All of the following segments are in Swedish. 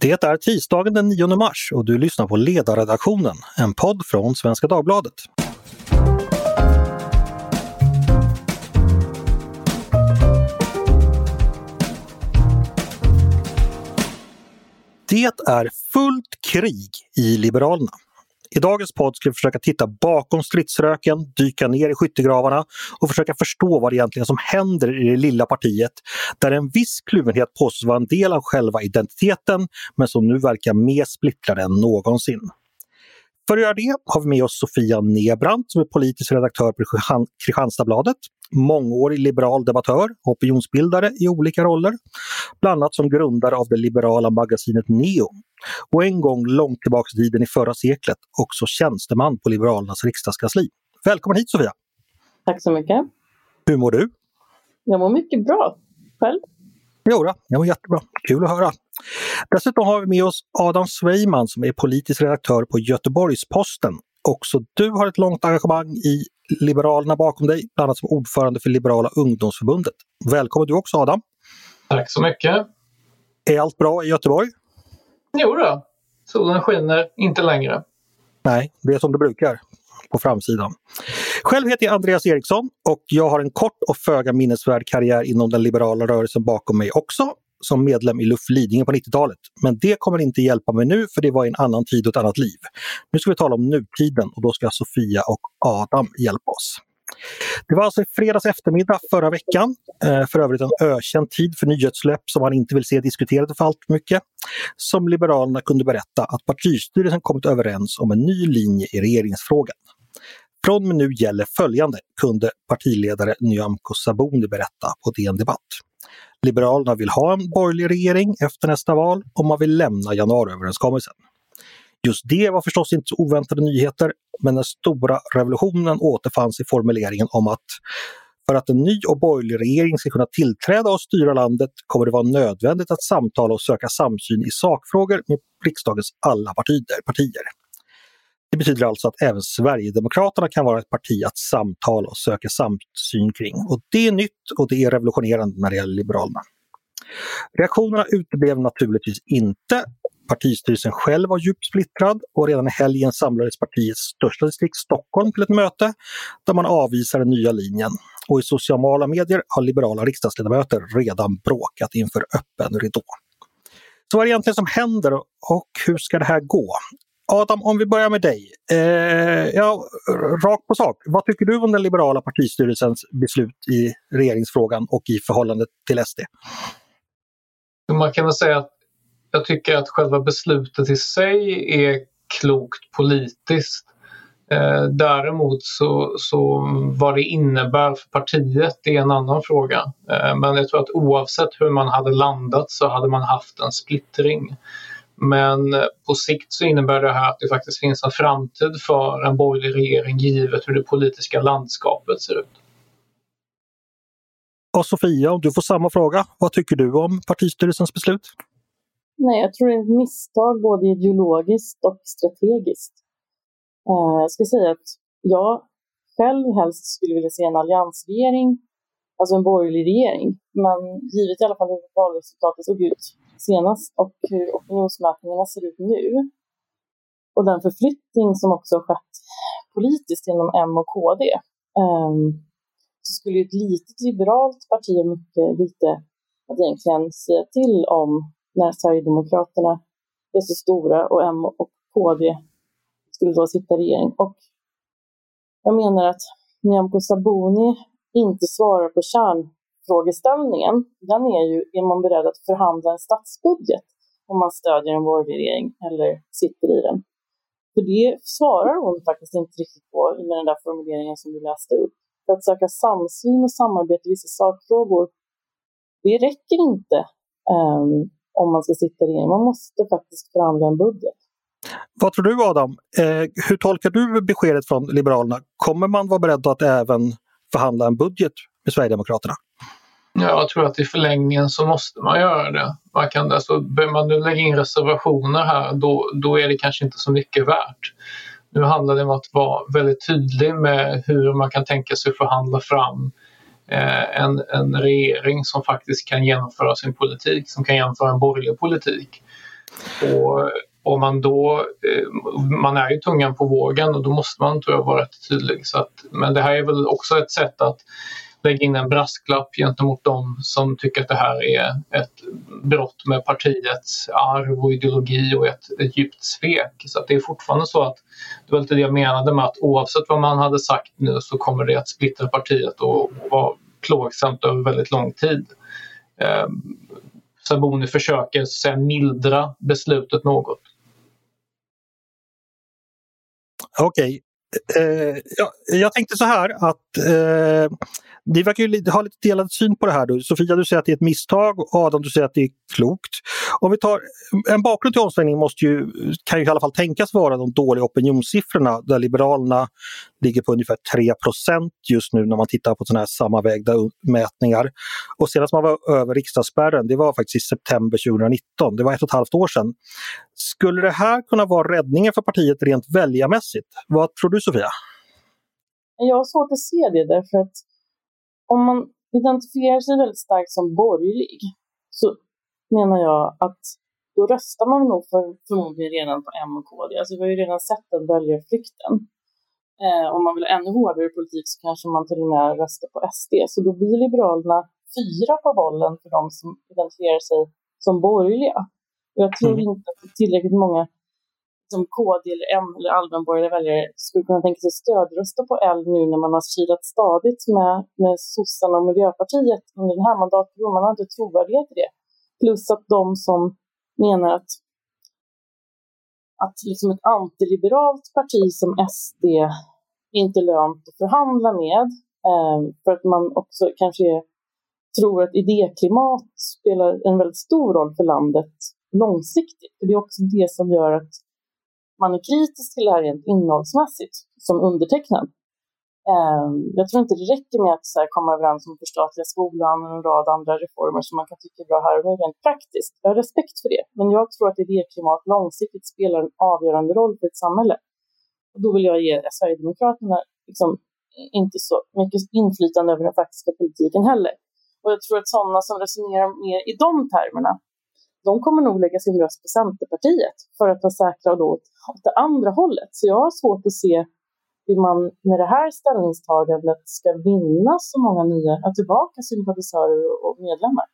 Det är tisdagen den 9 mars och du lyssnar på Ledarredaktionen, en podd från Svenska Dagbladet. Det är fullt krig i Liberalerna. I dagens podd ska vi försöka titta bakom stridsröken, dyka ner i skyttegravarna och försöka förstå vad det egentligen som händer i det lilla partiet där en viss kluvenhet påstås vara en del av själva identiteten men som nu verkar mer splittrad än någonsin. För att göra det har vi med oss Sofia Nebrant som är politisk redaktör på Kristianstadsbladet, mångårig liberal debattör och opinionsbildare i olika roller, bland annat som grundare av det liberala magasinet Neo och en gång långt tillbaka i tiden i förra seklet också tjänsteman på Liberalernas riksdagskansli. Välkommen hit Sofia! Tack så mycket! Hur mår du? Jag mår mycket bra. Själv? Jo, då, jag mår jättebra. Kul att höra. Dessutom har vi med oss Adam Sveiman som är politisk redaktör på Göteborgs-Posten. Också du har ett långt engagemang i Liberalerna bakom dig, bland annat som ordförande för Liberala ungdomsförbundet. Välkommen du också Adam! Tack så mycket! Är allt bra i Göteborg? Jo då, solen skiner inte längre. Nej, det är som det brukar på framsidan. Själv heter jag Andreas Eriksson och jag har en kort och föga minnesvärd karriär inom den liberala rörelsen bakom mig också som medlem i Luff Lidingö på 90-talet. Men det kommer inte hjälpa mig nu för det var en annan tid och ett annat liv. Nu ska vi tala om nutiden och då ska Sofia och Adam hjälpa oss. Det var alltså i fredags eftermiddag förra veckan, eh, för övrigt en ökänd tid för nyhetssläpp som man inte vill se diskuterade för allt mycket, som Liberalerna kunde berätta att partistyrelsen kommit överens om en ny linje i regeringsfrågan. Från och med nu gäller följande, kunde partiledare Nyamko Sabuni berätta på DN Debatt. Liberalerna vill ha en borgerlig regering efter nästa val och man vill lämna januariöverenskommelsen. Just det var förstås inte så oväntade nyheter, men den stora revolutionen återfanns i formuleringen om att för att en ny och borgerlig regering ska kunna tillträda och styra landet kommer det vara nödvändigt att samtala och söka samsyn i sakfrågor med riksdagens alla partier. partier. Det betyder alltså att även Sverigedemokraterna kan vara ett parti att samtala och söka samsyn kring. Och det är nytt och det är revolutionerande när det gäller Liberalerna. Reaktionerna uteblev naturligtvis inte. Partistyrelsen själv var djupt splittrad och redan i helgen samlades partiets största distrikt Stockholm till ett möte där man avvisar den nya linjen. Och i sociala medier har liberala riksdagsledamöter redan bråkat inför öppen ridå. Så vad är det egentligen som händer och hur ska det här gå? Adam, om vi börjar med dig. Eh, ja, rakt på sak, vad tycker du om den liberala partistyrelsens beslut i regeringsfrågan och i förhållande till SD? Man kan väl säga att jag tycker att själva beslutet i sig är klokt politiskt. Eh, däremot så, så vad det innebär för partiet det är en annan fråga. Eh, men jag tror att oavsett hur man hade landat så hade man haft en splittring. Men på sikt så innebär det här att det faktiskt finns en framtid för en borgerlig regering givet hur det politiska landskapet ser ut. Och Sofia, om du får samma fråga, vad tycker du om partistyrelsens beslut? Nej, jag tror det är ett misstag både ideologiskt och strategiskt. Uh, jag skulle säga att jag själv helst skulle vilja se en alliansregering, alltså en borgerlig regering. Men givet i alla fall hur valresultatet såg ut senast och hur opinionsmätningarna ser ut nu och den förflyttning som också har skett politiskt genom M och KD um, ehm, så skulle ett litet liberalt parti mycket lite att egentligen säga till om när Sverigedemokraterna är så stora och M och KD skulle då sitta i regering. Och jag menar att Nyamko Sabuni inte svarar på frågeställningen, Den är ju, är man beredd att förhandla en statsbudget om man stödjer en borgerlig regering eller sitter i den? För det svarar hon faktiskt inte riktigt på med den där formuleringen som du läste upp. För att söka samsyn och samarbete i vissa sakfrågor, det räcker inte um, om man ska sitta i regeringen. Man måste faktiskt förhandla en budget. Vad tror du Adam? Eh, hur tolkar du beskedet från Liberalerna? Kommer man vara beredd att även förhandla en budget med Sverigedemokraterna? Ja, jag tror att i förlängningen så måste man göra det. Man kan, alltså, bör man nu lägga in reservationer här då, då är det kanske inte så mycket värt. Nu handlar det om att vara väldigt tydlig med hur man kan tänka sig förhandla fram eh, en, en regering som faktiskt kan genomföra sin politik, som kan genomföra en borgerlig politik. Och om man då, eh, man är ju tungan på vågen och då måste man tror jag vara rätt tydlig. Så att, men det här är väl också ett sätt att lägga in en brasklapp gentemot dem som tycker att det här är ett brott med partiets arv och ideologi och ett, ett djupt svek. Så det är fortfarande så att, det var lite det jag menade med att oavsett vad man hade sagt nu så kommer det att splittra partiet och, och vara plågsamt över väldigt lång tid. Eh, Sabuni försöker så mildra beslutet något. Okej. Okay. Eh, ja, jag tänkte så här att eh, ni verkar ju ha lite delad syn på det här. Då. Sofia, du säger att det är ett misstag och Adam, du säger att det är klokt. Om vi tar en bakgrund till omsvängningen måste ju, kan ju i alla fall tänkas vara de dåliga opinionssiffrorna där Liberalerna ligger på ungefär 3% just nu när man tittar på sådana här sammanvägda mätningar. Och senast man var över riksdagsspärren, det var faktiskt i september 2019, det var ett och ett halvt år sedan. Skulle det här kunna vara räddningen för partiet rent väljarmässigt? Vad tror du Sofia? Jag har svårt att se det därför att om man identifierar sig väldigt starkt som borgerlig så menar jag att då röstar man nog för, förmodligen redan på M och KD. Alltså vi har ju redan sett den väljarflykten. Eh, om man vill ha ännu hårdare politik så kanske man till och med röstar på SD. Så då blir Liberalerna fyra på bollen för de som identifierar sig som borgerliga. Jag tror mm. inte att tillräckligt många som KD eller M eller allmänborgerliga väljare skulle kunna tänka sig stödrösta på L nu när man har kilat stadigt med, med sossarna och Miljöpartiet under den här mandatperioden. Man har inte trovärdighet i det. Plus att de som menar att, att liksom ett antiliberalt parti som SD inte är lönt att förhandla med eh, för att man också kanske är, tror att idéklimat spelar en väldigt stor roll för landet långsiktigt. Det är också det som gör att man är kritisk till det här rent innehållsmässigt som undertecknad. Ehm, jag tror inte det räcker med att så här, komma överens om att förstatliga skolan och en rad andra reformer som man kan tycka är bra här och nu rent praktiskt. Jag har respekt för det, men jag tror att idéklimat långsiktigt spelar en avgörande roll för ett samhälle. Och då vill jag ge Sverigedemokraterna liksom inte så mycket inflytande över den faktiska politiken heller. Och jag tror att sådana som resonerar mer i de termerna de kommer nog lägga sin röst på Centerpartiet för att vara säkra då åt det andra hållet. Så jag har svårt att se hur man med det här ställningstagandet ska vinna så många nya, att tillbaka sympatisörer och medlemmar.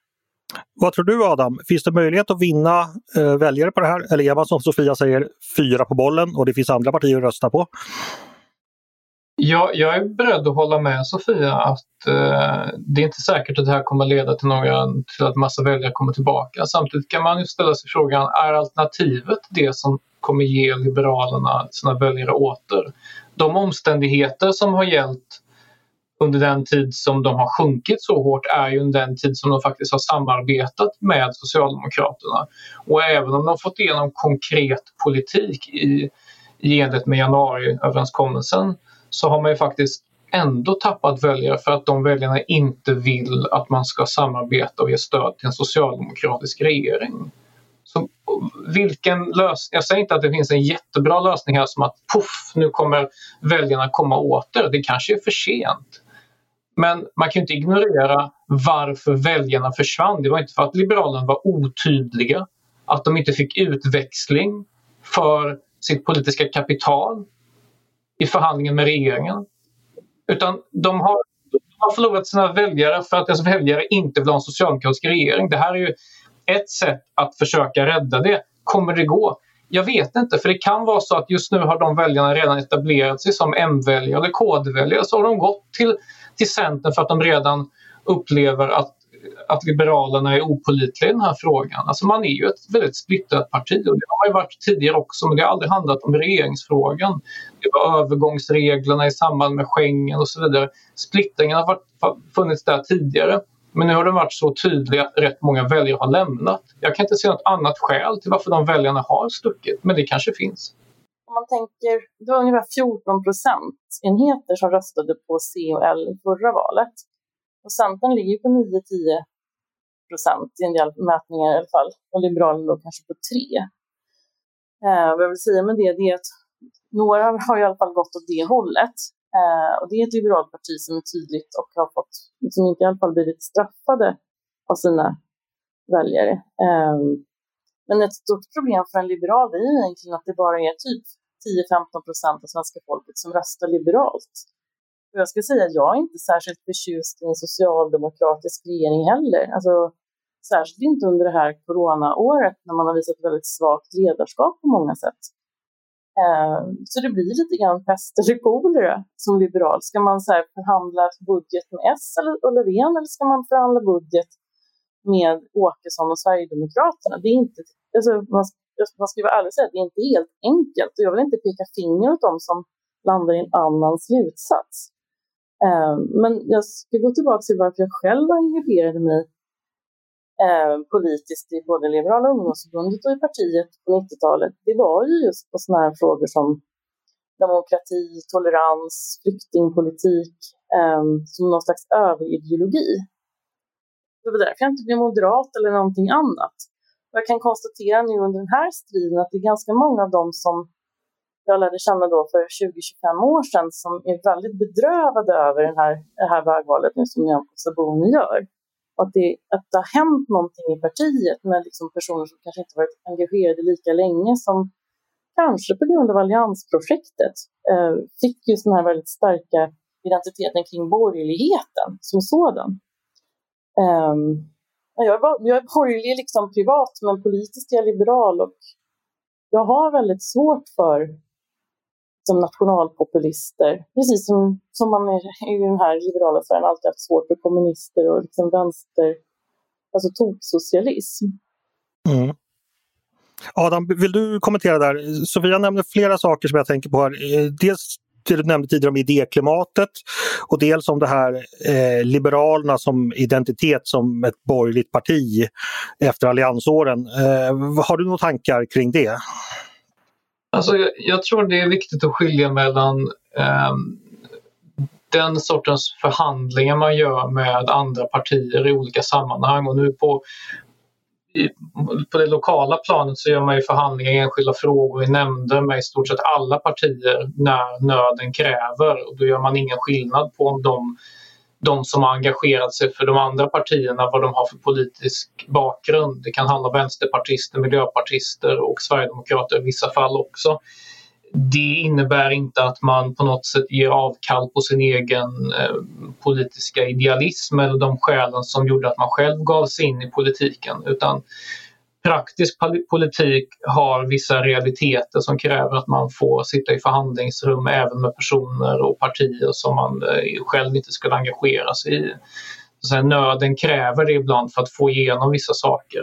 Vad tror du Adam, finns det möjlighet att vinna eh, väljare på det här? Eller är man som Sofia säger fyra på bollen och det finns andra partier att rösta på? Jag, jag är beredd att hålla med Sofia att eh, det är inte säkert att det här kommer leda till, några, till att massa väljare kommer tillbaka. Samtidigt kan man ju ställa sig frågan, är alternativet det som kommer ge Liberalerna sina väljare åter? De omständigheter som har gällt under den tid som de har sjunkit så hårt är ju den tid som de faktiskt har samarbetat med Socialdemokraterna. Och även om de fått igenom konkret politik i, i enlighet med januariöverenskommelsen så har man ju faktiskt ändå tappat väljare för att de väljarna inte vill att man ska samarbeta och ge stöd till en socialdemokratisk regering. Så vilken lösning, jag säger inte att det finns en jättebra lösning här som att poff, nu kommer väljarna komma åter. Det kanske är för sent. Men man kan inte ignorera varför väljarna försvann. Det var inte för att Liberalerna var otydliga, att de inte fick utväxling för sitt politiska kapital i förhandlingen med regeringen. Utan de har, de har förlorat sina väljare för att deras väljare inte vill ha en socialdemokratisk regering. Det här är ju ett sätt att försöka rädda det. Kommer det gå? Jag vet inte, för det kan vara så att just nu har de väljarna redan etablerat sig som M-väljare eller KD-väljare. Så har de gått till, till Centern för att de redan upplever att att Liberalerna är opolitliga i den här frågan. Alltså man är ju ett väldigt splittrat parti och det har man ju varit tidigare också men det har aldrig handlat om regeringsfrågan. Det var övergångsreglerna i samband med Schengen och så vidare. Splittringen har varit, funnits där tidigare men nu har den varit så tydlig att rätt många väljare har lämnat. Jag kan inte se något annat skäl till varför de väljarna har stuckit men det kanske finns. Om man tänker, det var ungefär 14 procentenheter som röstade på C och L i förra valet. Och Centern ligger på 9-10 procent i en del mätningar i alla fall och Liberalerna då kanske på 3. Eh, vad jag vill säga med det, det är att några har i alla fall gått åt det hållet. Eh, och det är ett liberalt parti som är tydligt och har fått, liksom inte i alla fall blivit straffade av sina väljare. Eh, Men ett stort problem för en liberal är egentligen att det bara är typ 10-15 procent av svenska folket som röstar liberalt. Och jag skulle säga att jag är inte särskilt förtjust i en socialdemokratisk regering heller. Alltså, särskilt inte under det här coronaåret när man har visat väldigt svagt ledarskap på många sätt. Eh, så det blir lite grann pest eller kolera som liberal. Ska man så förhandla budget med S eller, och Löfven eller ska man förhandla budget med Åkesson och Sverigedemokraterna? Det är inte, alltså, man, man ska vara ärlig och säga att det är inte helt enkelt och jag vill inte peka finger åt dem som landar i en annan slutsats. Ehm, men jag ska gå tillbaka till varför jag själv engagerade mig ehm, politiskt i både Liberala ungdomsförbundet och i partiet på 90-talet, det var ju just på sådana här frågor som demokrati, tolerans, flyktingpolitik ehm, som någon slags överideologi. Det var därför jag inte blev moderat eller någonting annat. Jag kan konstatera nu under den här striden att det är ganska många av dem som jag lärde känna då för 20-25 år sedan som är väldigt bedrövade över den här, det här vägvalet nu som Nyamko Sabuni gör att det, att det har hänt någonting i partiet med liksom personer som kanske inte varit engagerade lika länge som kanske på grund av alliansprojektet eh, fick just den här väldigt starka identiteten kring borgerligheten som sådan. Um, jag, är, jag är borgerlig liksom privat men politiskt är jag liberal och jag har väldigt svårt för som nationalpopulister. Precis som, som man är, i den här liberala sfären alltid haft svårt för kommunister och liksom vänster, alltså toksocialism. Mm. Adam, vill du kommentera där? Sofia nämnde flera saker som jag tänker på här. Eh, dels det du nämnde tidigare om idéklimatet och dels om det här eh, Liberalerna som identitet som ett borgerligt parti efter alliansåren. Eh, har du några tankar kring det? Alltså, jag, jag, tror det är viktigt att skilja mellan eh, den sortens förhandlingar man gör med andra partier i olika sammanhang. Och nu på, i, på det lokala planet så gör man ju förhandlingar i enskilda frågor i nämnder med i stort sett alla partier när nöden kräver. Och då gör man ingen skillnad på om de de som har engagerat sig för de andra partierna, vad de har för politisk bakgrund. Det kan handla om vänsterpartister, miljöpartister och sverigedemokrater i vissa fall också. Det innebär inte att man på något sätt ger avkall på sin egen eh, politiska idealism eller de skälen som gjorde att man själv gav sig in i politiken utan praktisk politik har vissa realiteter som kräver att man får sitta i förhandlingsrum även med personer och partier som man eh, själv inte skulle engagera sig i. Så nöden kräver det ibland för att få igenom vissa saker.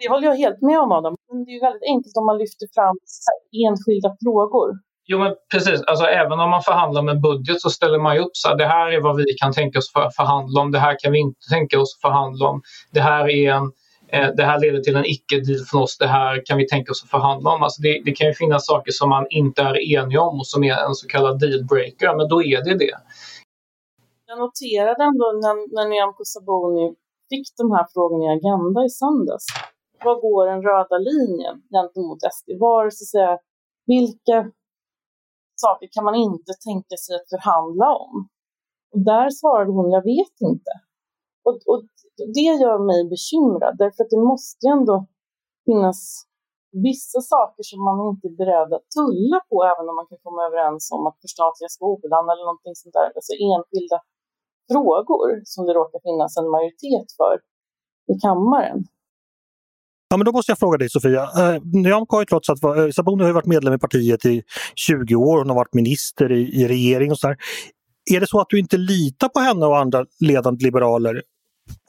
Det håller jag helt med om Adam. Det är väldigt enkelt om man lyfter fram enskilda frågor. Jo men precis, alltså, även om man förhandlar med budget så ställer man ju upp så här, det här är vad vi kan tänka oss för förhandla om, det här kan vi inte tänka oss förhandla om. Det här är en Eh, det här leder till en icke-deal från oss, det här kan vi tänka oss att förhandla om. Alltså det, det, kan ju finnas saker som man inte är enig om och som är en så kallad dealbreaker, men då är det det. Jag noterade ändå när, när Nyamko Sabuni fick de här frågorna i Agenda i söndags. Var går den röda linjen gentemot SD? Var, så att säga, vilka saker kan man inte tänka sig att förhandla om? Och där svarade hon, jag vet inte. Och, och det gör mig bekymrad, därför att det måste ju ändå finnas vissa saker som man inte är beredd att tulla på, även om man kan komma överens om att förstatliga skolan eller någonting sånt där. Alltså enskilda frågor som det råkar finnas en majoritet för i kammaren. Ja, men då måste jag fråga dig Sofia. Eh, Nyamko har ju trots att eh, Sabuni har varit medlem i partiet i 20 år, hon har varit minister i, i regering och så. Är det så att du inte litar på henne och andra ledande liberaler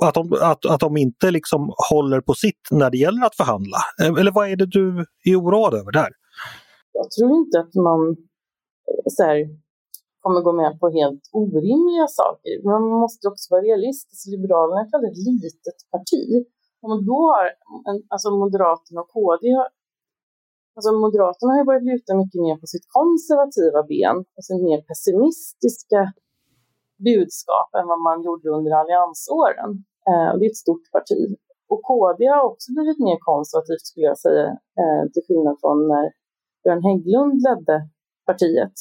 att de, att, att de inte liksom håller på sitt när det gäller att förhandla? Eh, eller vad är det du är oroad över där? Jag tror inte att man eh, så här, kommer gå med på helt orimliga saker. Men man måste också vara realistisk. Alltså, Liberalerna är ett väldigt litet parti. Om då har alltså Moderaterna och KD har, alltså Moderaterna har ju börjat luta mycket mer på sitt konservativa ben och mer pessimistiska budskap än vad man gjorde under alliansåren. Eh, det är ett stort parti. Och KD har också blivit mer konservativt skulle jag säga, eh, till skillnad från när Björn Hägglund ledde partiet.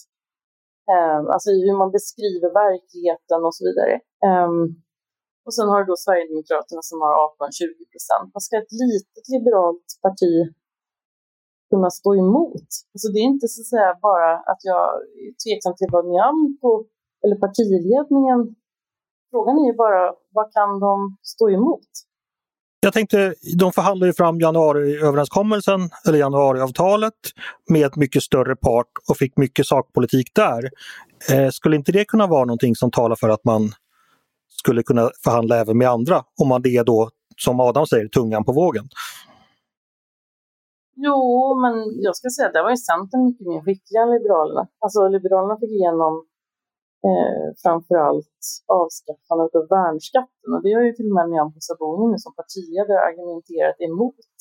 Eh, alltså hur man beskriver verkligheten och så vidare. Eh, Och sen har du då Sverigedemokraterna som har 18-20 procent. Vad ska ett litet liberalt parti kunna stå emot? Alltså det är inte så att säga bara att jag är tveksam till vad Nyamko eller partiledningen Frågan är ju bara vad kan de stå emot? Jag tänkte, de förhandlade fram januariöverenskommelsen, eller januariavtalet, med ett mycket större part och fick mycket sakpolitik där. Eh, skulle inte det kunna vara någonting som talar för att man skulle kunna förhandla även med andra, om man det är då, som Adam säger, tungan på vågen? Jo, men jag ska säga att där var ju Centern mycket mer skickliga än Liberalerna. Alltså Liberalerna fick igenom eh, framförallt avskaffandet av värnskatten. Och det har ju till och med Nyamko Sabuni som partiledare argumenterat emot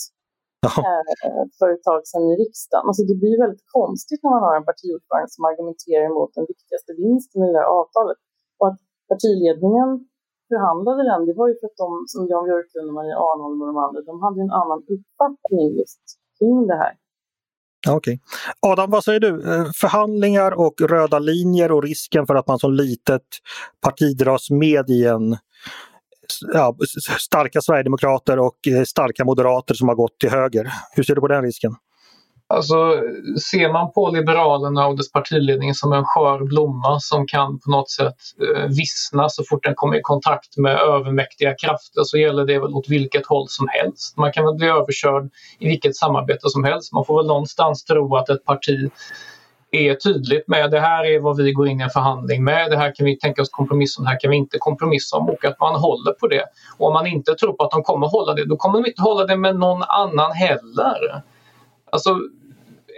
eh, för ett tag sedan i riksdagen. Alltså det blir väldigt konstigt när man har en partiordförande som argumenterar emot den viktigaste vinsten i det här avtalet. Och att partiledningen förhandlade den, det var ju för att de, som Jan Björklund och Maria Arnholm och de andra, de hade en annan uppfattning just kring det här. Okej. Okay. Adam, vad säger du? Eh, förhandlingar och röda linjer och risken för att man som litet parti dras med i en ja, starka sverigedemokrater och eh, starka moderater som har gått till höger. Hur ser du på den risken? Alltså, ser man på Liberalerna och dess partiledning som en skör blomma som kan på något sätt eh, vissna så fort den kommer i kontakt med övermäktiga krafter så gäller det väl åt vilket håll som helst. Man kan väl bli överkörd i vilket samarbete som helst. Man får väl någonstans tro att ett parti är tydligt med det här är vad vi går in i en förhandling med, det här kan vi tänka oss kompromissa om, det här kan vi inte kompromissa om och att man håller på det. Och om man inte tror på att de kommer hålla det, då kommer de inte hålla det med någon annan heller. Alltså,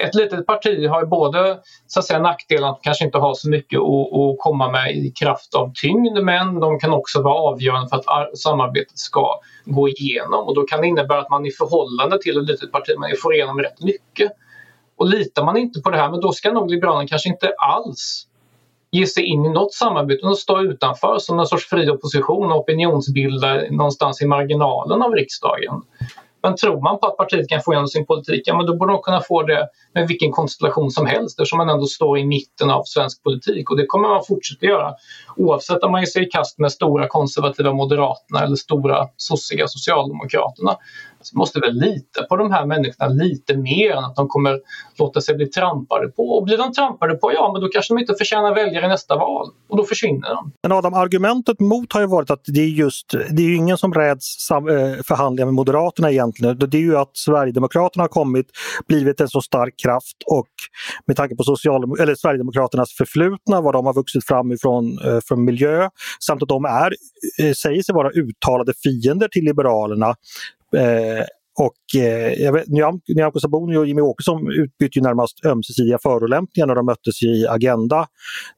ett litet parti har ju både så att säga, nackdelen att kanske inte ha så mycket att, att komma med i kraft av tyngd men de kan också vara avgörande för att samarbetet ska gå igenom och då kan det innebära att man i förhållande till ett litet parti man får igenom rätt mycket. Och litar man inte på det här, men då ska nog Liberalerna kanske inte alls ge sig in i något samarbete utan stå utanför som en sorts fri opposition och opinionsbilda någonstans i marginalen av riksdagen. Men tror man på att partiet kan få igenom sin politik, ja, men då borde de kunna få det med vilken konstellation som helst eftersom man ändå står i mitten av svensk politik. Och det kommer man fortsätta göra oavsett om man ger sig i kast med stora konservativa Moderaterna eller stora sossiga Socialdemokraterna. Vi måste väl lita på de här människorna lite mer än att de kommer låta sig bli trampade på. Och blir de trampade på, ja men då kanske de inte förtjänar väljare i nästa val och då försvinner de. Men Adam, argumentet mot har ju varit att det är just, det är ingen som räds eh, förhandlingar med Moderaterna egentligen. Det är ju att Sverigedemokraterna har kommit, blivit en så stark kraft och med tanke på Social, eller Sverigedemokraternas förflutna, vad de har vuxit fram ifrån eh, från miljö, samt att de är, eh, säger sig vara uttalade fiender till Liberalerna Eh, och eh, Nyamko Sabuni och Jimmy Åkesson utbytte ju närmast ömsesidiga förolämpningar när de möttes i Agenda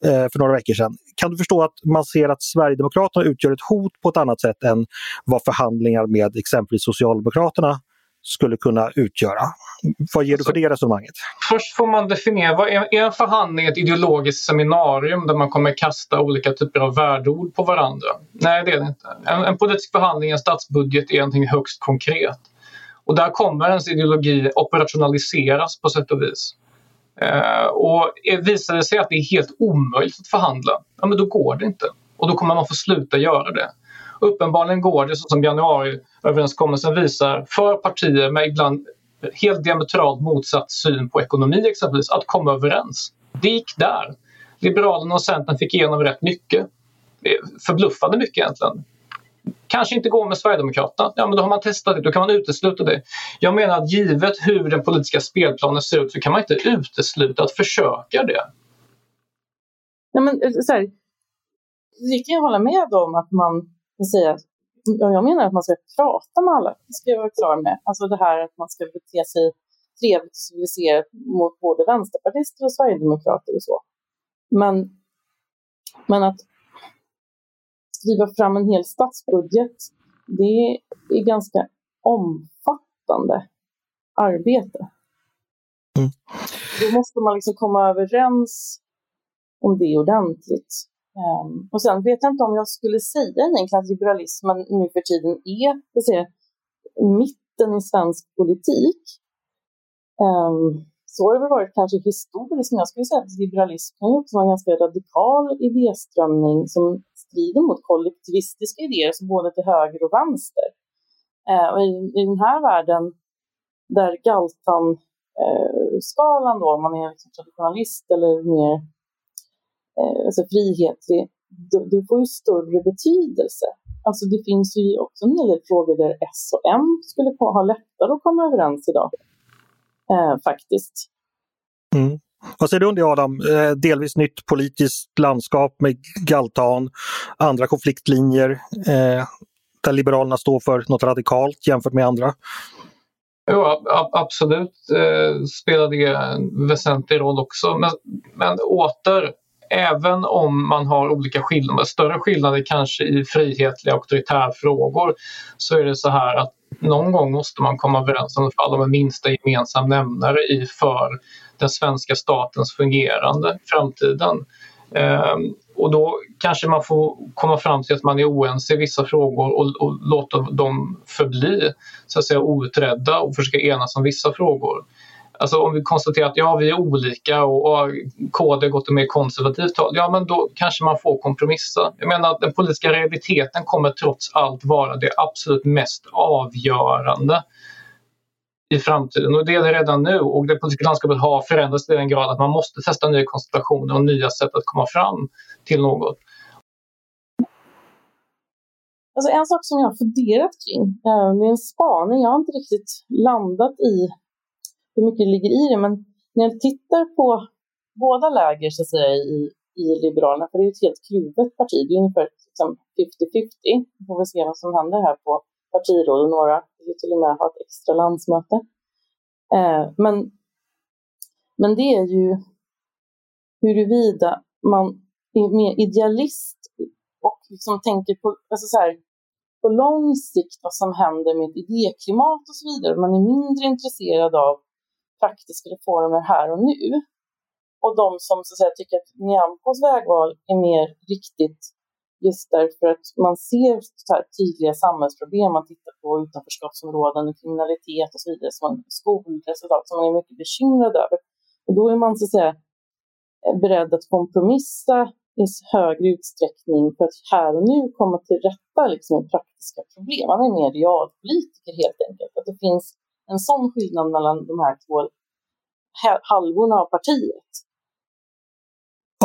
eh, för några veckor sedan. Kan du förstå att man ser att Sverigedemokraterna utgör ett hot på ett annat sätt än vad förhandlingar med exempelvis Socialdemokraterna skulle kunna utgöra. Vad ger du för det resonemanget? Först får man definiera, vad är, är en förhandling ett ideologiskt seminarium där man kommer kasta olika typer av värdeord på varandra? Nej, det är det inte. En, en politisk förhandling, en statsbudget, är någonting högst konkret. Och där kommer ens ideologi operationaliseras på sätt och vis. Eh, och visar det sig att det är helt omöjligt att förhandla, ja men då går det inte. Och då kommer man få sluta göra det. Uppenbarligen går det, så som januariöverenskommelsen visar, för partier med ibland helt diametralt motsatt syn på ekonomi exempelvis, att komma överens. Det gick där. Liberalerna och Centern fick igenom rätt mycket. Förbluffande mycket egentligen. Kanske inte går med Sverigedemokraterna. Ja, men då har man testat det. Då kan man utesluta det. Jag menar att givet hur den politiska spelplanen ser ut så kan man inte utesluta att försöka det. Ja, men, eh, så här, det kan jag hålla med om att man säga, jag menar att man ska prata med alla, det ska jag vara klar med. Alltså det här att man ska bete sig trevligt och civiliserat mot både vänsterpartister och sverigedemokrater och så. Men, men att skriva fram en hel statsbudget, det är ganska omfattande arbete. Mm. Då måste man liksom komma överens om det ordentligt. Um, och sen vet jag inte om jag skulle säga egentligen att liberalismen nu för tiden är säga, mitten i svensk politik. Um, så har det väl varit kanske historiskt, men jag skulle säga att liberalism kan ju också vara en ganska radikal idéströmning som strider mot kollektivistiska idéer, så både till höger och vänster. Uh, och i, i den här världen där Galtan-skalan eh, då, om man är liksom traditionalist eller mer alltså frihetlig, det får ju större betydelse. Alltså det finns ju också en hel del frågor där S och M skulle ha lättare att komma överens idag. Eh, faktiskt. Mm. Vad säger du om det Adam? Eh, delvis nytt politiskt landskap med Galtan, andra konfliktlinjer eh, där Liberalerna står för något radikalt jämfört med andra. Jo, absolut eh, spelar det en väsentlig roll också. Men, men åter, även om man har olika skillnader, större skillnader kanske i frihetliga auktoritärfrågor, så är det så här att någon gång måste man komma överens om, om en minsta gemensam nämnare i för den svenska statens fungerande i framtiden. Ehm, och då kanske man får komma fram till att man är oense i vissa frågor och, och låta dem förbli så att säga, outredda och försöka enas om vissa frågor. Alltså om vi konstaterar att ja, vi är olika och, och KD gått åt mer konservativt håll, ja men då kanske man får kompromissa. Jag menar att den politiska realiteten kommer trots allt vara det absolut mest avgörande i framtiden. Och det är det redan nu och det politiska landskapet har förändrats till den grad att man måste testa nya konstellationer och nya sätt att komma fram till något. Alltså en sak som jag har funderat kring eh, min en spaning, jag har inte riktigt landat i hur mycket det ligger i det, men när jag tittar på båda läger så att säga, i, i Liberalerna, för det är ett helt kluvet parti, det är ungefär liksom 50-50, vi får väl se vad som händer här på partirådet. några vill till och med ha ett extra landsmöte. Eh, men, men det är ju huruvida man är mer idealist och liksom tänker på, alltså så här, på lång sikt vad som händer med ett idéklimat och så vidare. Man är mindre intresserad av praktiska reformer här och nu. Och de som så att säga, tycker att Nyamkos vägval är mer riktigt just därför att man ser så tydliga samhällsproblem. Man tittar på utanförskapsområden, kriminalitet och så vidare, som man, skolresultat som man är mycket bekymrad över. Och då är man så att säga beredd att kompromissa i högre utsträckning för att här och nu komma till rätta liksom, med praktiska problem. Man är mer realpolitiker helt enkelt. Att det finns en sån skillnad mellan de här två halvorna av partiet.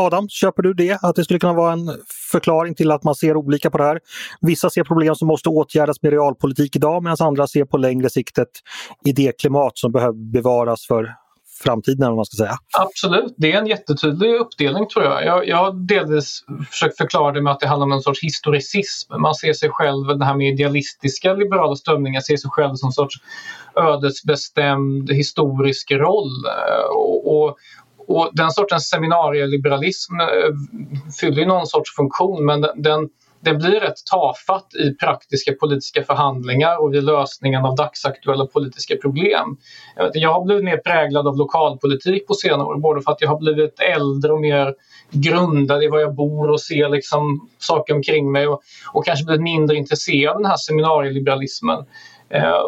Adam, köper du det? Att det skulle kunna vara en förklaring till att man ser olika på det här? Vissa ser problem som måste åtgärdas med realpolitik idag medan andra ser på längre sikt ett idéklimat som behöver bevaras för framtiden, om man ska säga. Absolut, det är en jättetydlig uppdelning tror jag. Jag, jag har delvis försökt förklara det med att det handlar om en sorts historicism. Man ser sig själv, det här med idealistiska liberala strömningar, ser sig själv som en sorts ödesbestämd historisk roll. Och, och, och den sortens seminarieliberalism eh, fyller fyller någon sorts funktion men den, den det blir rätt tafatt i praktiska politiska förhandlingar och vid lösningen av dagsaktuella politiska problem. Jag har blivit mer präglad av lokalpolitik på senare år, både för att jag har blivit äldre och mer grundad i var jag bor och ser liksom saker omkring mig och, och kanske blivit mindre intresserad av den här seminarieliberalismen. Eh,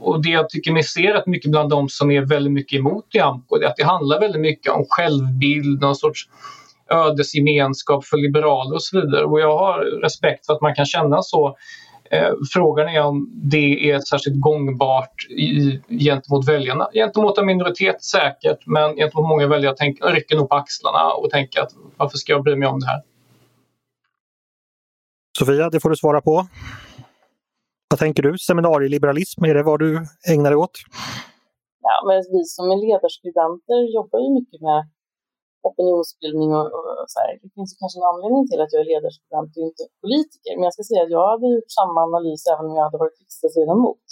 och det jag tycker mig se rätt mycket bland de som är väldigt mycket emot Nyamko är att det handlar väldigt mycket om självbild, någon sorts ödesgemenskap för liberaler och så vidare. Och jag har respekt för att man kan känna så. Eh, frågan är om det är särskilt gångbart i, gentemot väljarna. Gentemot en minoritet säkert, men gentemot många väljare tänk, rycker nog på axlarna och tänker att varför ska jag bry mig om det här? Sofia, det får du svara på. Vad tänker du? Seminarieliberalism, är det vad du ägnar dig åt? Ja, men vi som är ledarskribenter jobbar ju mycket med opinionsbildning och, och så här. Det finns kanske en anledning till att jag är ledarskribent och inte politiker. Men jag ska säga att jag hade gjort samma analys även om jag hade varit riksdagsledamot.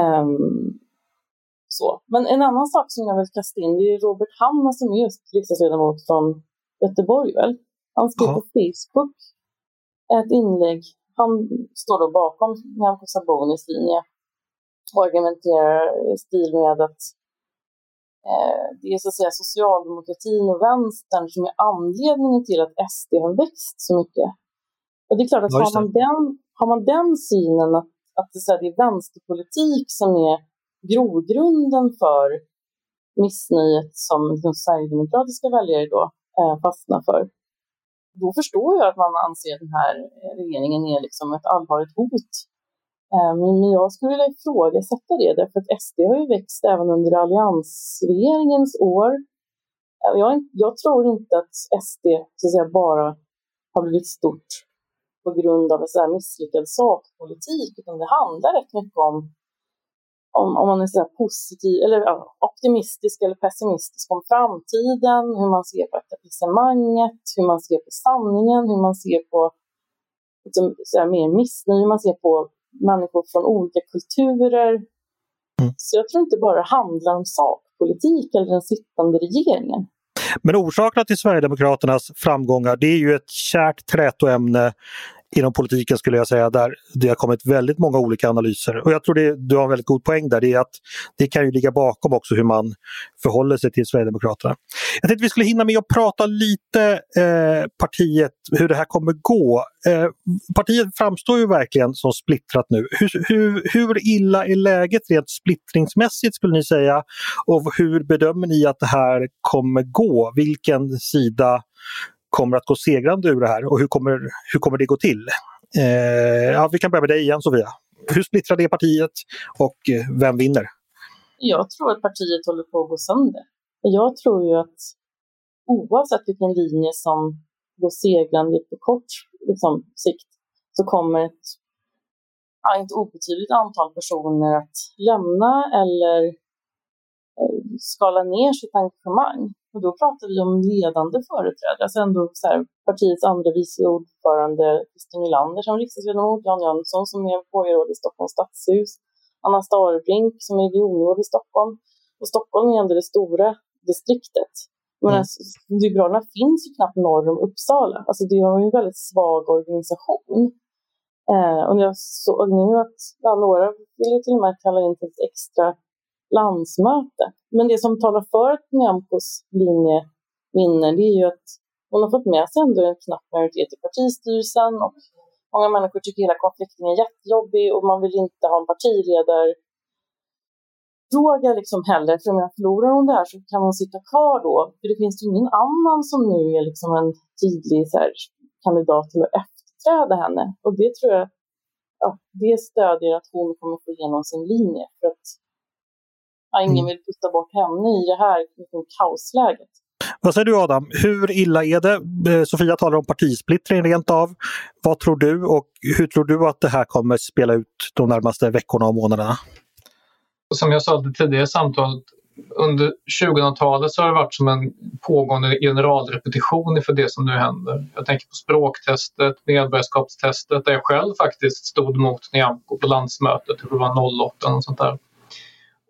Um, så. Men en annan sak som jag vill kasta in, det är Robert Hanna som är just riksdagsledamot från Göteborg väl? Han skrev på Facebook ett inlägg han står då bakom Nyamko Sabunis linje och argumenterar i stil med att det är så att säga socialdemokratin och vänstern som är anledningen till att SD har växt så mycket. Och det är klart att har man, den, har man den synen att, att det, så här, det är vänsterpolitik som är grogrunden för missnöjet som de sverigedemokratiska väljare då eh, fastnar för, då förstår jag att man anser att den här regeringen är liksom ett allvarligt hot. Eh, men jag skulle vilja ifrågasätta det, därför att SD har ju växt även under alliansregeringens år. Eh, jag, jag tror inte att SD så att säga, bara har blivit stort på grund av en så misslyckad sakpolitik, utan det handlar rätt mycket om om, om man är så positiv eller optimistisk eller pessimistisk om framtiden, hur man ser på etablissemanget, hur man ser på sanningen, hur man ser på liksom, så här, mer missnöje, hur man ser på människor från olika kulturer. Mm. Så jag tror inte bara det handlar om sakpolitik eller den sittande regeringen. Men orsakerna till Sverigedemokraternas framgångar det är ju ett kärt trätoämne inom politiken skulle jag säga där det har kommit väldigt många olika analyser. Och jag tror det, du har en väldigt god poäng där, det är att det kan ju ligga bakom också hur man förhåller sig till Sverigedemokraterna. Jag tänkte vi skulle hinna med att prata lite eh, partiet, hur det här kommer gå. Eh, partiet framstår ju verkligen som splittrat nu. Hur, hur, hur illa är läget rent splittringsmässigt skulle ni säga? Och hur bedömer ni att det här kommer gå? Vilken sida kommer att gå segrande ur det här och hur kommer, hur kommer det gå till? Eh, ja, vi kan börja med dig igen Sofia. Hur splittrar är partiet och eh, vem vinner? Jag tror att partiet håller på att gå sönder. Jag tror ju att oavsett vilken linje som går segrande på kort liksom, sikt så kommer ett ja, inte obetydligt antal personer att lämna eller eh, skala ner sitt engagemang. Och då pratar vi om ledande företrädare, alltså ändå så här, partiets andra vice ordförande Christer Nylander som riksdagsledamot, Jan Jönsson som är borgarråd i Stockholms stadshus, Anna Starbrink som är regionråd i Stockholm. Och Stockholm är ändå det stora distriktet. Men mm. alltså, Liberalerna finns ju knappt norr om Uppsala. Alltså det har ju en väldigt svag organisation. Eh, och jag såg nu att ja, några vill till och med kalla in till ett extra landsmöte. Men det som talar för att Nyamkos linje vinner, det är ju att hon har fått med sig ändå en knapp majoritet i partistyrelsen och många människor tycker hela konflikten är jättejobbig och man vill inte ha en partiledarfråga liksom heller, för om jag förlorar hon det här så kan hon sitta kvar då. För det finns ju ingen annan som nu är liksom en tydlig så här, kandidat till att efterträda henne. Och det tror jag, ja, det stödjer att hon kommer få igenom sin linje. För att ingen mm. vill putta bort henne i det här liksom, kaosläget. Vad säger du Adam, hur illa är det? Eh, Sofia talar om partisplittring rent av. Vad tror du och hur tror du att det här kommer spela ut de närmaste veckorna och månaderna? Som jag sa i tidigare samtalet, under 2000-talet så har det varit som en pågående generalrepetition inför det som nu händer. Jag tänker på språktestet, medborgarskapstestet där jag själv faktiskt stod mot Nyamko på landsmötet, det var 08 och sånt där.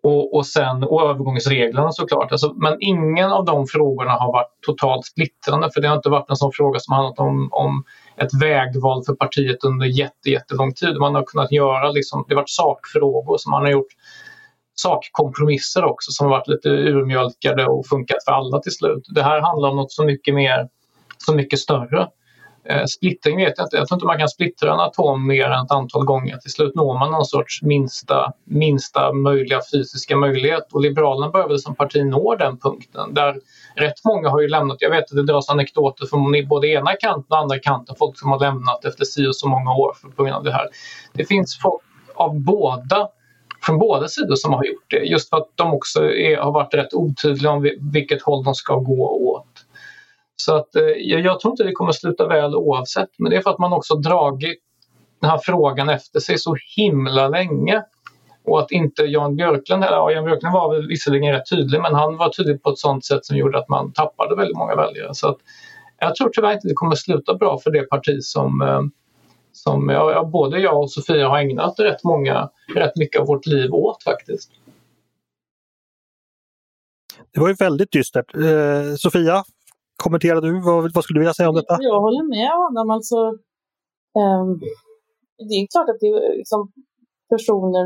Och, och, sen, och övergångsreglerna såklart. Alltså, men ingen av de frågorna har varit totalt splittrande för det har inte varit en sån fråga som handlat om, om ett vägval för partiet under jätte, jättelång tid. Man har kunnat göra, liksom, det har varit sakfrågor som man har gjort sakkompromisser också som har varit lite urmjölkade och funkat för alla till slut. Det här handlar om något så mycket mer, så mycket större. Eh, splittring vet jag inte. Jag tror inte man kan splittra en atom mer än ett antal gånger. Till slut når man någon sorts minsta, minsta möjliga fysiska möjlighet och Liberalerna börjar väl som parti nå den punkten där rätt många har ju lämnat. Jag vet att det dras anekdoter från både ena kanten och andra kanten. Folk som har lämnat efter si och så många år på grund av det här. Det finns folk av båda från båda sidor som har gjort det just för att de också är, har varit rätt otydliga om vilket håll de ska gå åt. Så att, eh, jag, jag tror inte det kommer sluta väl oavsett men det är för att man också dragit den här frågan efter sig så himla länge. Och att inte Jan Björklund, eller ja, Jan Björklund var visserligen rätt tydlig men han var tydlig på ett sånt sätt som gjorde att man tappade väldigt många väljare. Så att, jag tror tyvärr inte det kommer sluta bra för det parti som, eh, som ja, både jag och Sofia har ägnat rätt, många, rätt mycket av vårt liv åt faktiskt. Det var ju väldigt dystert. Eh, Sofia, kommenterar du? Vad, vad skulle du vilja säga om detta? Jag håller med Adam. Alltså, um, det är klart att det är liksom personer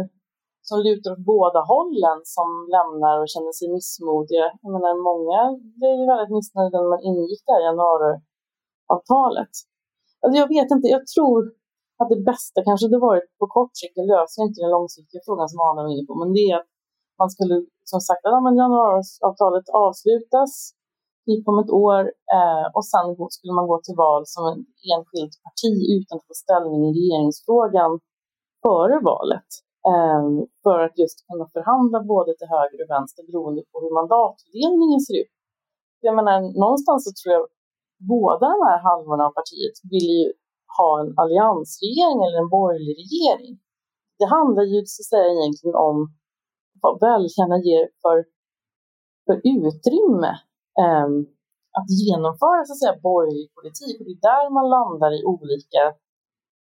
som lutar åt båda hållen som lämnar och känner sig missmodiga. Jag menar, många blev väldigt missnöjda när man ingick det här januariavtalet. Alltså, jag vet inte, jag tror att det bästa kanske hade varit på kort sikt, det löser inte den långsiktiga frågan som Adam är inne på, men det är att man skulle som sagt att ja, januariavtalet avslutas typ om ett år eh, och sen skulle man gå till val som en enskilt parti utan att få ställning i regeringsfrågan före valet. Eh, för att just kunna förhandla både till höger och vänster beroende på hur mandatfördelningen ser ut. Jag menar, någonstans så tror jag båda de här halvorna av partiet vill ju ha en alliansregering eller en borgerlig regering. Det handlar ju så att säga egentligen om vad väljarna ger för, för utrymme Ehm, att genomföra så att säga, borgerlig politik. Och det är där man landar i olika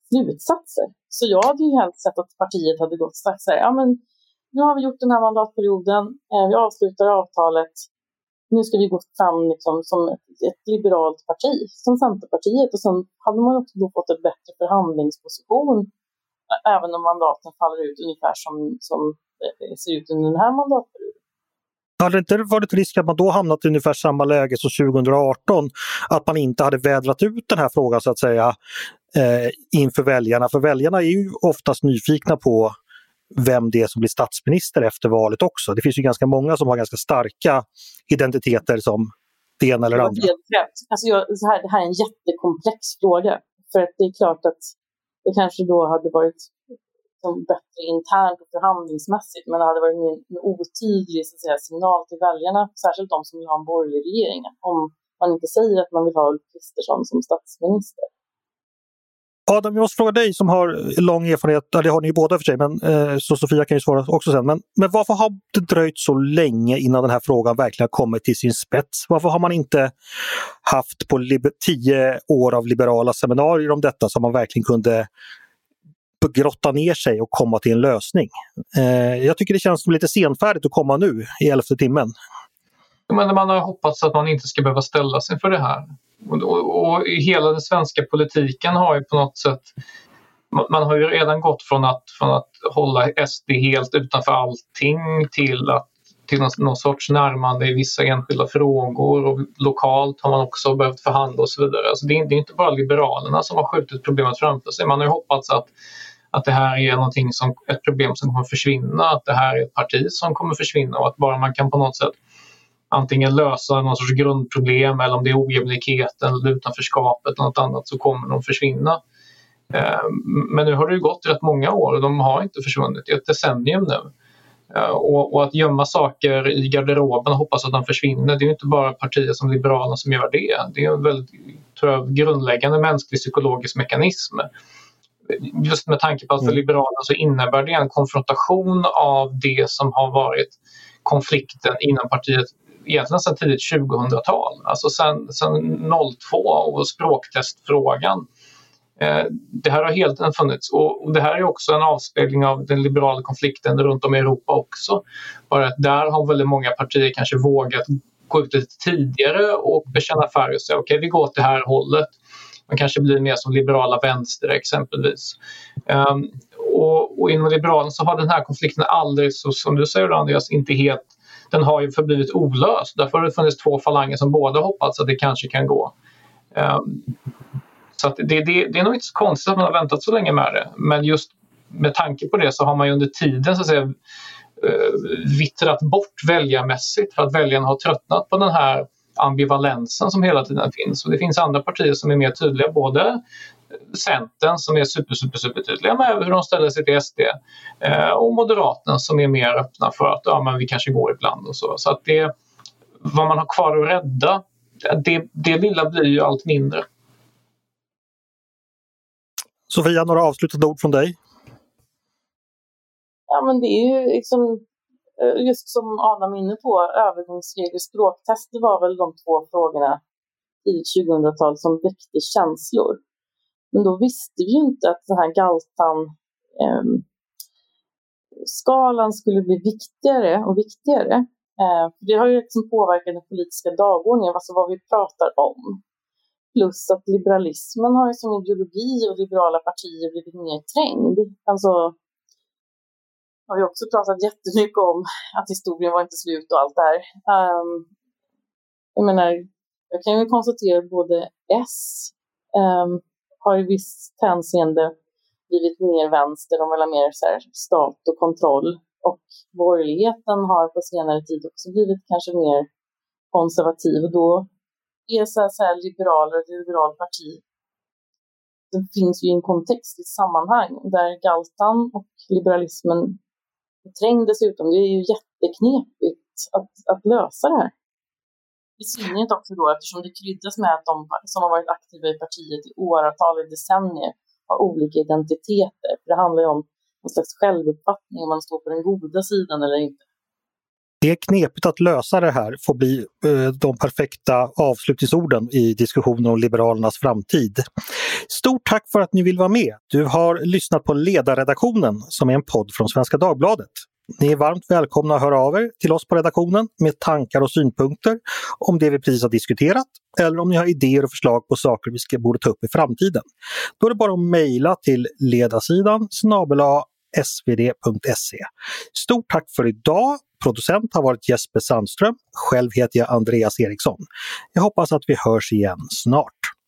slutsatser. Så jag hade ju helst sett att partiet hade gått och sagt så här, ja men nu har vi gjort den här mandatperioden, eh, vi avslutar avtalet, nu ska vi gå fram liksom som ett, ett, liberalt parti, som Centerpartiet. Och sen hade man också då fått en bättre förhandlingsposition, även om mandaten faller ut ungefär som, som det ser ut under den här mandatperioden. Hade det inte varit risk att man då hamnat i ungefär samma läge som 2018? Att man inte hade vädrat ut den här frågan så att säga eh, inför väljarna. För väljarna är ju oftast nyfikna på vem det är som blir statsminister efter valet också. Det finns ju ganska många som har ganska starka identiteter som det ena eller det andra. Alltså jag, så här, det här är en jättekomplex fråga. För att det är klart att det kanske då hade varit liksom, bättre internt och förhandlingsmässigt men det hade varit en, en otydlig så att säga, signal till väljarna, särskilt de som vill ha en borgerlig regering, om man inte säger att man vill ha Ulf Kristersson som statsminister. Adam, jag måste fråga dig som har lång erfarenhet, eller det har ni ju båda för sig, men, eh, så Sofia kan ju svara också sen. Men, men varför har det dröjt så länge innan den här frågan verkligen har kommit till sin spets? Varför har man inte haft på tio år av liberala seminarier om detta som man verkligen kunde grotta ner sig och komma till en lösning? Eh, jag tycker det känns lite senfärdigt att komma nu i elfte timmen. Men man har hoppats att man inte ska behöva ställa sig för det här. Och, och, och hela den svenska politiken har ju på något sätt man har ju redan gått från att, från att hålla SD helt utanför allting till att till någon, någon sorts närmande i vissa enskilda frågor och lokalt har man också behövt förhandla och så vidare. Alltså det, är, det är inte bara Liberalerna som har skjutit problemet framför sig. Man har ju hoppats att, att det här är någonting som, ett problem som kommer försvinna, att det här är ett parti som kommer försvinna och att bara man kan på något sätt antingen lösa någon sorts grundproblem eller om det är ojämlikheten eller utanförskapet eller något annat så kommer de försvinna. Eh, men nu har det gått rätt många år och de har inte försvunnit i ett decennium nu. Eh, och, att gömma saker i garderoben och hoppas att de försvinner, det är inte bara partier som Liberalerna som gör det. Det är en väldigt tror jag, grundläggande mänsklig psykologisk mekanism. Just med tanke på att för mm. Liberalerna så innebär det en konfrontation av det som har varit konflikten inom partiet egentligen sedan tidigt 2000-tal, alltså sedan, sedan 02 och språktestfrågan. Eh, det här har helt tiden funnits och det här är också en avspegling av den liberala konflikten runt om i Europa också. Bara att där har väldigt många partier kanske vågat gå ut lite tidigare och bekänna färg och säga okej, okay, vi går åt det här hållet. Man kanske blir mer som liberala vänster exempelvis. Um, och, och inom Liberalerna så har den här konflikten aldrig, så, som du säger Andreas, inte helt den har ju förblivit olöst. Därför har det funnits två falanger som båda hoppats att det kanske kan gå. Um, så det, det, det, är nog inte så konstigt att man har väntat så länge med det. Men just med tanke på det så har man ju under tiden så att säga, eh, vittrat bort väljarmässigt för att väljarna har tröttnat på den här ambivalensen som hela tiden finns. Och det finns andra partier som är mer tydliga, både Centern som är super, super, super tydliga med hur de ställer sig till SD eh, och Moderaterna som är mer öppna för att ja, men vi kanske går ibland och så. Så att det, vad man har kvar att rädda, det, det lilla blir ju allt mindre. Sofia, några avslutande ord från dig? Ja, men det är ju liksom Eh, just som Adam är inne på, övergångsregler, språktest, det var väl de två frågorna i 2000-tal som väckte känslor. Men då visste vi ju inte att den här Galtan-skalan ehm, skulle bli viktigare och viktigare. Eh, för det har ju liksom påverkat den politiska dagordningen, alltså vad vi pratar om. Plus att liberalismen har ju som ideologi och liberala partier blivit mer trängd. Alltså, har vi också pratat jättemycket om att historien var inte slut och allt det här. Um, jag menar, jag kan ju konstatera att både S um, har i visst hänseende blivit mer vänster, de vill ha mer så här, stat och kontroll. Och borgerligheten har på senare tid också blivit kanske mer konservativ och då är så här, så här liberaler, ett liberalt parti, det finns ju en kontext, ett sammanhang där galtan och liberalismen trängd dessutom. Det är ju jätteknepigt att, att lösa det här. I synnerhet också då eftersom det kryddas med att de som har varit aktiva i partiet i åratal, i decennier, har olika identiteter. För det handlar ju om någon slags självuppfattning om man står på den goda sidan eller inte. Det är knepigt att lösa det här får bli eh, de perfekta avslutningsorden i diskussionen om Liberalernas framtid. Stort tack för att ni vill vara med! Du har lyssnat på Ledarredaktionen som är en podd från Svenska Dagbladet. Ni är varmt välkomna att höra av er till oss på redaktionen med tankar och synpunkter om det vi precis har diskuterat eller om ni har idéer och förslag på saker vi ska, borde ta upp i framtiden. Då är det bara att mejla till ledarsidan snabel svd.se. Stort tack för idag! Producent har varit Jesper Sandström. Själv heter jag Andreas Eriksson. Jag hoppas att vi hörs igen snart.